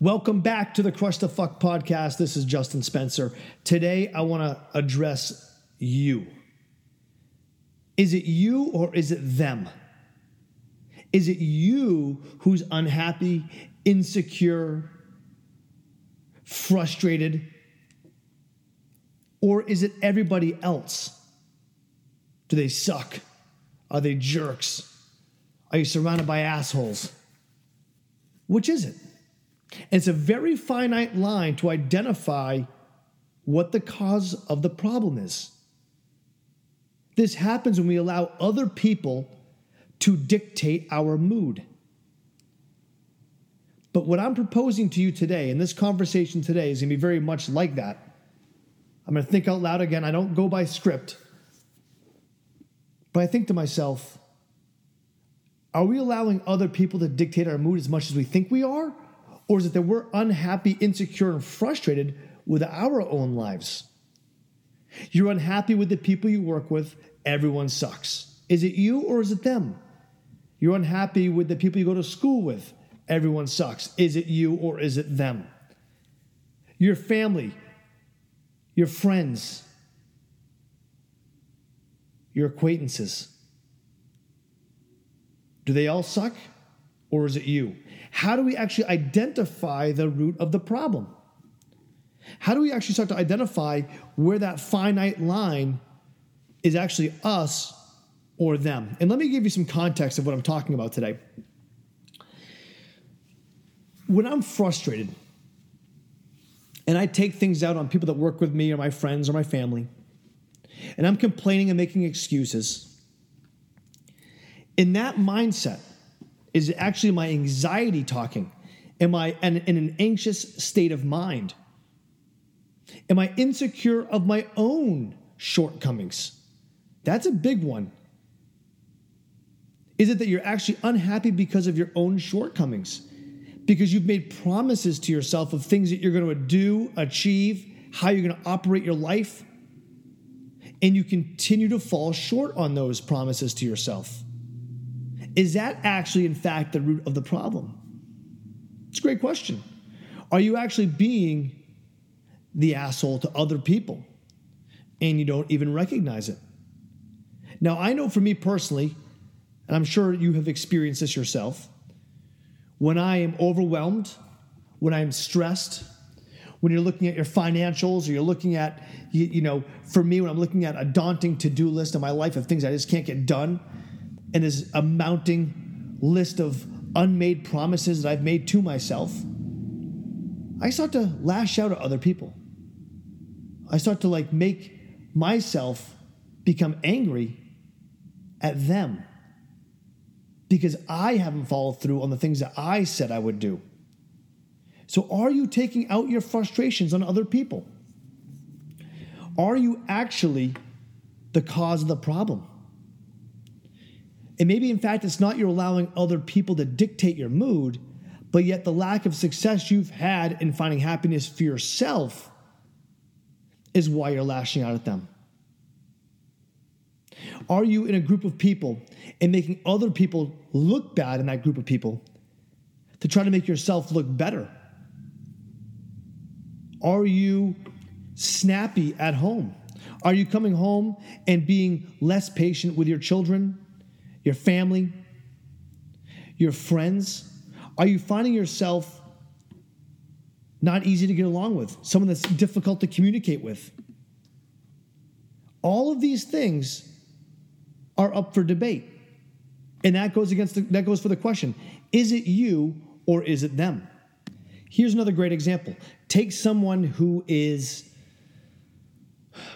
Welcome back to the Crush the Fuck podcast. This is Justin Spencer. Today, I want to address you. Is it you or is it them? Is it you who's unhappy, insecure, frustrated? Or is it everybody else? Do they suck? Are they jerks? Are you surrounded by assholes? Which is it? It's a very finite line to identify what the cause of the problem is. This happens when we allow other people to dictate our mood. But what I'm proposing to you today, and this conversation today, is going to be very much like that. I'm going to think out loud again. I don't go by script. But I think to myself, are we allowing other people to dictate our mood as much as we think we are? Or is it that we're unhappy, insecure, and frustrated with our own lives? You're unhappy with the people you work with, everyone sucks. Is it you or is it them? You're unhappy with the people you go to school with, everyone sucks. Is it you or is it them? Your family, your friends, your acquaintances. Do they all suck or is it you? How do we actually identify the root of the problem? How do we actually start to identify where that finite line is actually us or them? And let me give you some context of what I'm talking about today. When I'm frustrated and I take things out on people that work with me or my friends or my family, and I'm complaining and making excuses, in that mindset is actually my anxiety talking. Am I in, in an anxious state of mind? Am I insecure of my own shortcomings? That's a big one. Is it that you're actually unhappy because of your own shortcomings? Because you've made promises to yourself of things that you're going to do, achieve, how you're going to operate your life, and you continue to fall short on those promises to yourself? Is that actually, in fact, the root of the problem? It's a great question. Are you actually being the asshole to other people and you don't even recognize it? Now, I know for me personally, and I'm sure you have experienced this yourself, when I am overwhelmed, when I'm stressed, when you're looking at your financials or you're looking at, you, you know, for me, when I'm looking at a daunting to do list in my life of things I just can't get done, and this a mounting list of unmade promises that I've made to myself, I start to lash out at other people. I start to like make myself become angry at them because I haven't followed through on the things that I said I would do. So, are you taking out your frustrations on other people? Are you actually the cause of the problem? And maybe, in fact, it's not you're allowing other people to dictate your mood, but yet the lack of success you've had in finding happiness for yourself is why you're lashing out at them. Are you in a group of people and making other people look bad in that group of people to try to make yourself look better? Are you snappy at home? Are you coming home and being less patient with your children, your family, your friends? Are you finding yourself not easy to get along with, someone that's difficult to communicate with? All of these things are up for debate. And that goes against the, that goes for the question, is it you or is it them? Here's another great example. Take someone who is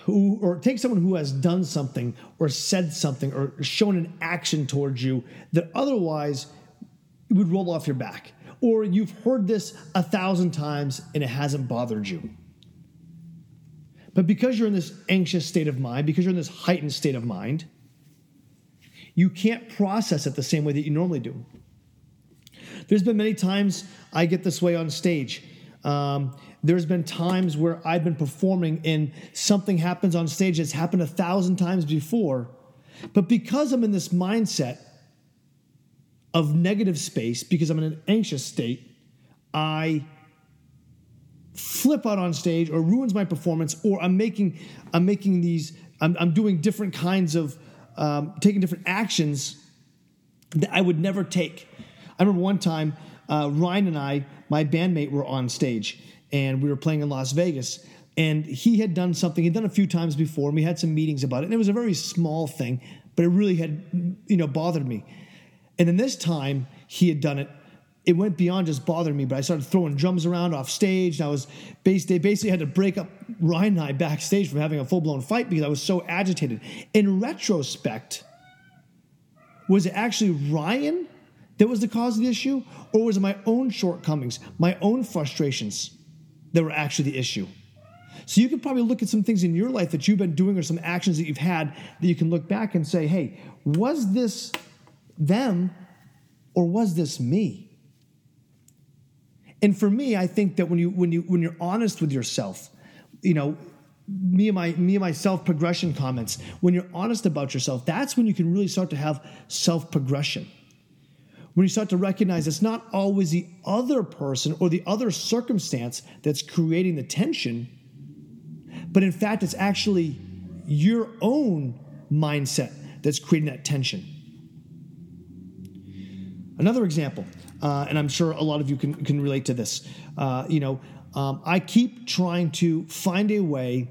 who or take someone who has done something or said something or shown an action towards you that otherwise would roll off your back. Or you've heard this a thousand times and it hasn't bothered you. But because you're in this anxious state of mind because you're in this heightened state of mind you can't process it the same way that you normally do. There's been many times i get this way on stage. Um, there's been times where I've been performing and something happens on stage that's happened a thousand times before. But because I'm in this mindset of negative space, because I'm in an anxious state, I flip out on stage or ruins my performance or i'm making i'm making these i'm, I'm doing different kinds of um, taking different actions that i would never take i remember one time uh, ryan and i my bandmate were on stage and we were playing in las vegas and he had done something he'd done a few times before and we had some meetings about it and it was a very small thing but it really had you know bothered me and then this time he had done it it went beyond just bothering me, but I started throwing drums around off stage. And I was they basically had to break up Ryan and I backstage from having a full blown fight because I was so agitated. In retrospect, was it actually Ryan that was the cause of the issue, or was it my own shortcomings, my own frustrations that were actually the issue? So you could probably look at some things in your life that you've been doing or some actions that you've had that you can look back and say, hey, was this them or was this me? And for me, I think that when you when you when you're honest with yourself, you know, me and my me and my self progression comments, when you're honest about yourself, that's when you can really start to have self progression. When you start to recognize it's not always the other person or the other circumstance that's creating the tension, but in fact, it's actually your own mindset that's creating that tension. Another example uh, and I'm sure a lot of you can, can relate to this. Uh, you know, um, I keep trying to find a way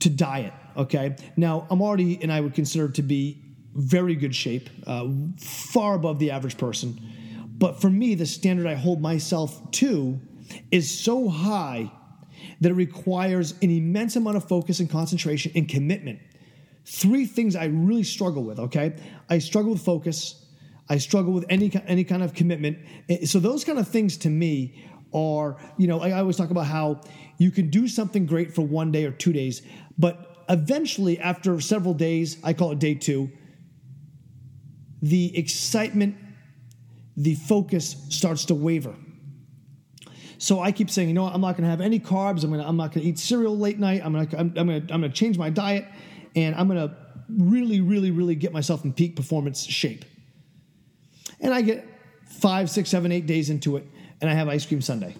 to diet. Okay, now I'm already, and I would consider to be very good shape, uh, far above the average person. But for me, the standard I hold myself to is so high that it requires an immense amount of focus and concentration and commitment. Three things I really struggle with, okay? I struggle with focus, I struggle with any any kind of commitment. Eh, so those kind of things to me are, you know, I always talk about how you can do something great for one day or two days, but eventually after several days, I call it day 2, the excitement, the focus starts to waver. So I keep saying, you know, what, I'm not going to have any carbs. I'm going to I'm not going to eat cereal late night. I'm going to I'm, I'm going to I'm going to change my diet and I'm going to really really really get myself in peak performance shape. And I get five, six, seven, eight days into it, and I have ice cream Sunday.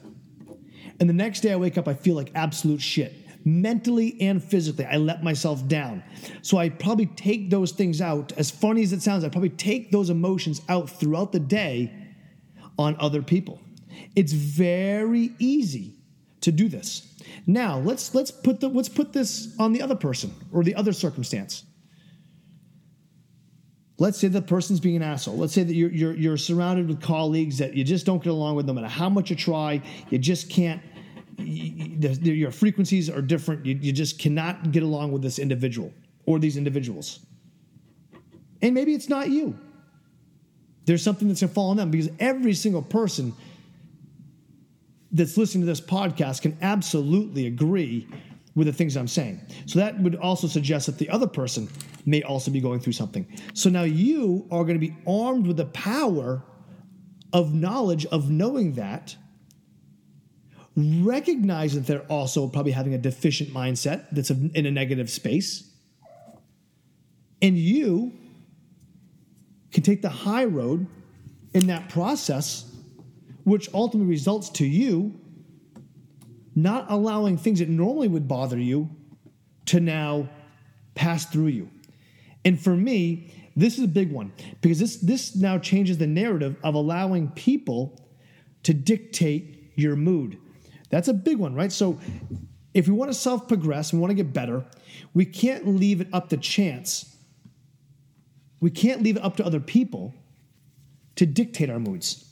And the next day I wake up, I feel like absolute shit. Mentally and physically, I let myself down. So I probably take those things out, as funny as it sounds, I probably take those emotions out throughout the day on other people. It's very easy to do this. Now let's let's put the let's put this on the other person or the other circumstance. Let's say the person's being an asshole. Let's say that you're, you're, you're surrounded with colleagues that you just don't get along with, no matter how much you try. You just can't, your frequencies are different. You, you just cannot get along with this individual or these individuals. And maybe it's not you. There's something that's going to fall on them because every single person that's listening to this podcast can absolutely agree with the things I'm saying. So that would also suggest that the other person may also be going through something. So now you are going to be armed with the power of knowledge of knowing that, recognize that they're also probably having a deficient mindset that's in a negative space, and you can take the high road in that process, which ultimately results to you not allowing things that normally would bother you to now pass through you. And for me, this is a big one because this, this now changes the narrative of allowing people to dictate your mood. That's a big one, right? So if we want to self progress, we want to get better, we can't leave it up to chance. We can't leave it up to other people to dictate our moods.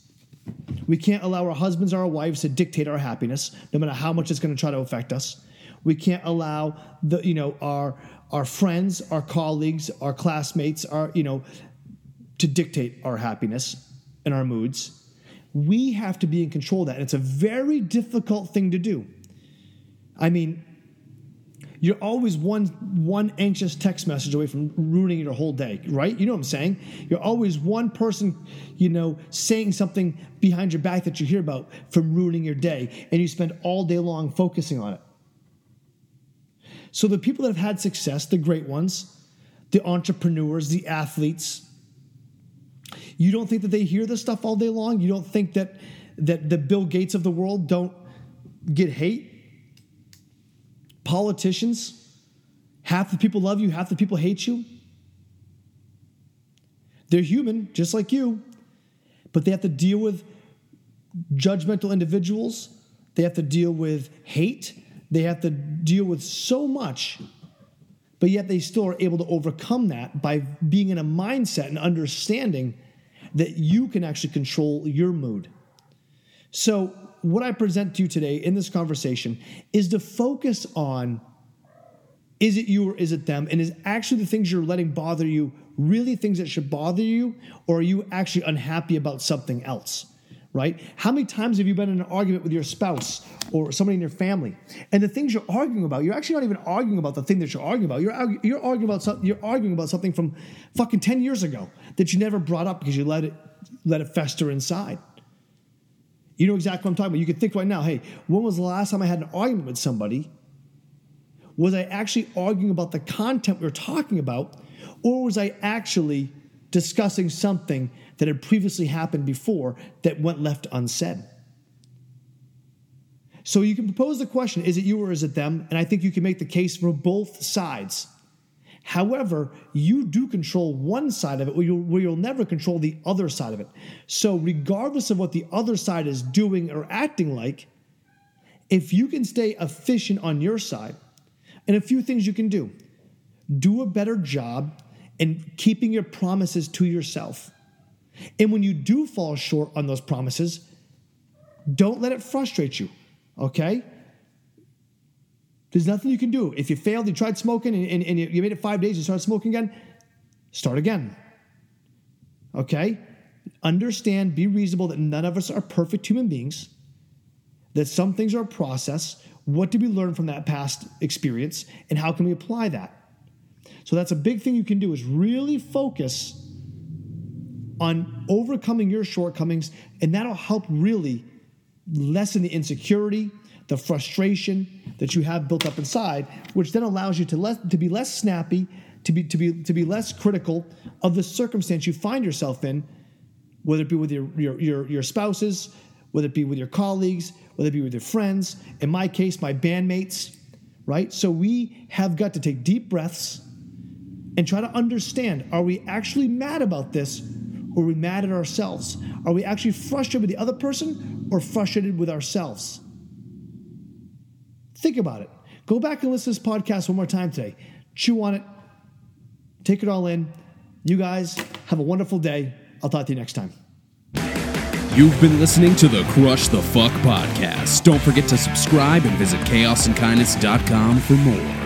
We can't allow our husbands or our wives to dictate our happiness, no matter how much it's going to try to affect us. We can't allow the, you know, our our friends, our colleagues, our classmates, our, you know, to dictate our happiness and our moods. We have to be in control of that. And it's a very difficult thing to do. I mean, you're always one one anxious text message away from ruining your whole day, right? You know what I'm saying? You're always one person, you know, saying something behind your back that you hear about from ruining your day, and you spend all day long focusing on it. So the people that have had success, the great ones, the entrepreneurs, the athletes, you don't think that they hear this stuff all day long? You don't think that that the Bill Gates of the world don't get hate. Politicians, half the people love you, half the people hate you. They're human, just like you, but they have to deal with judgmental individuals. They have to deal with hate. They have to deal with so much, but yet they still are able to overcome that by being in a mindset and understanding that you can actually control your mood. So, what I present to you today in this conversation is to focus on is it you or is it them? And is actually the things you're letting bother you really things that should bother you? Or are you actually unhappy about something else? Right? How many times have you been in an argument with your spouse or somebody in your family? And the things you're arguing about, you're actually not even arguing about the thing that you're arguing about. You're, you're arguing about something, you're arguing about something from fucking 10 years ago that you never brought up because you let it let it fester inside. You know exactly what I'm talking about. You can think right now, hey, when was the last time I had an argument with somebody? Was I actually arguing about the content we were talking about, or was I actually discussing something that had previously happened before that went left unsaid? So you can propose the question is it you or is it them? And I think you can make the case for both sides. However, you do control one side of it where you'll, where you'll never control the other side of it. So, regardless of what the other side is doing or acting like, if you can stay efficient on your side, and a few things you can do do a better job in keeping your promises to yourself. And when you do fall short on those promises, don't let it frustrate you, okay? There's nothing you can do. If you failed, you tried smoking and, and, and you made it five days, you started smoking again, start again. Okay? Understand, be reasonable that none of us are perfect human beings, that some things are a process. What did we learn from that past experience, and how can we apply that? So that's a big thing you can do is really focus on overcoming your shortcomings, and that'll help really lessen the insecurity, the frustration that you have built up inside, which then allows you to, less, to be less snappy, to be, to, be, to be less critical of the circumstance you find yourself in, whether it be with your, your, your, your spouses, whether it be with your colleagues, whether it be with your friends, in my case, my bandmates, right? So we have got to take deep breaths and try to understand are we actually mad about this or are we mad at ourselves? Are we actually frustrated with the other person or frustrated with ourselves? Think about it. Go back and listen to this podcast one more time today. Chew on it. Take it all in. You guys have a wonderful day. I'll talk to you next time. You've been listening to the Crush the Fuck podcast. Don't forget to subscribe and visit chaosandkindness.com for more.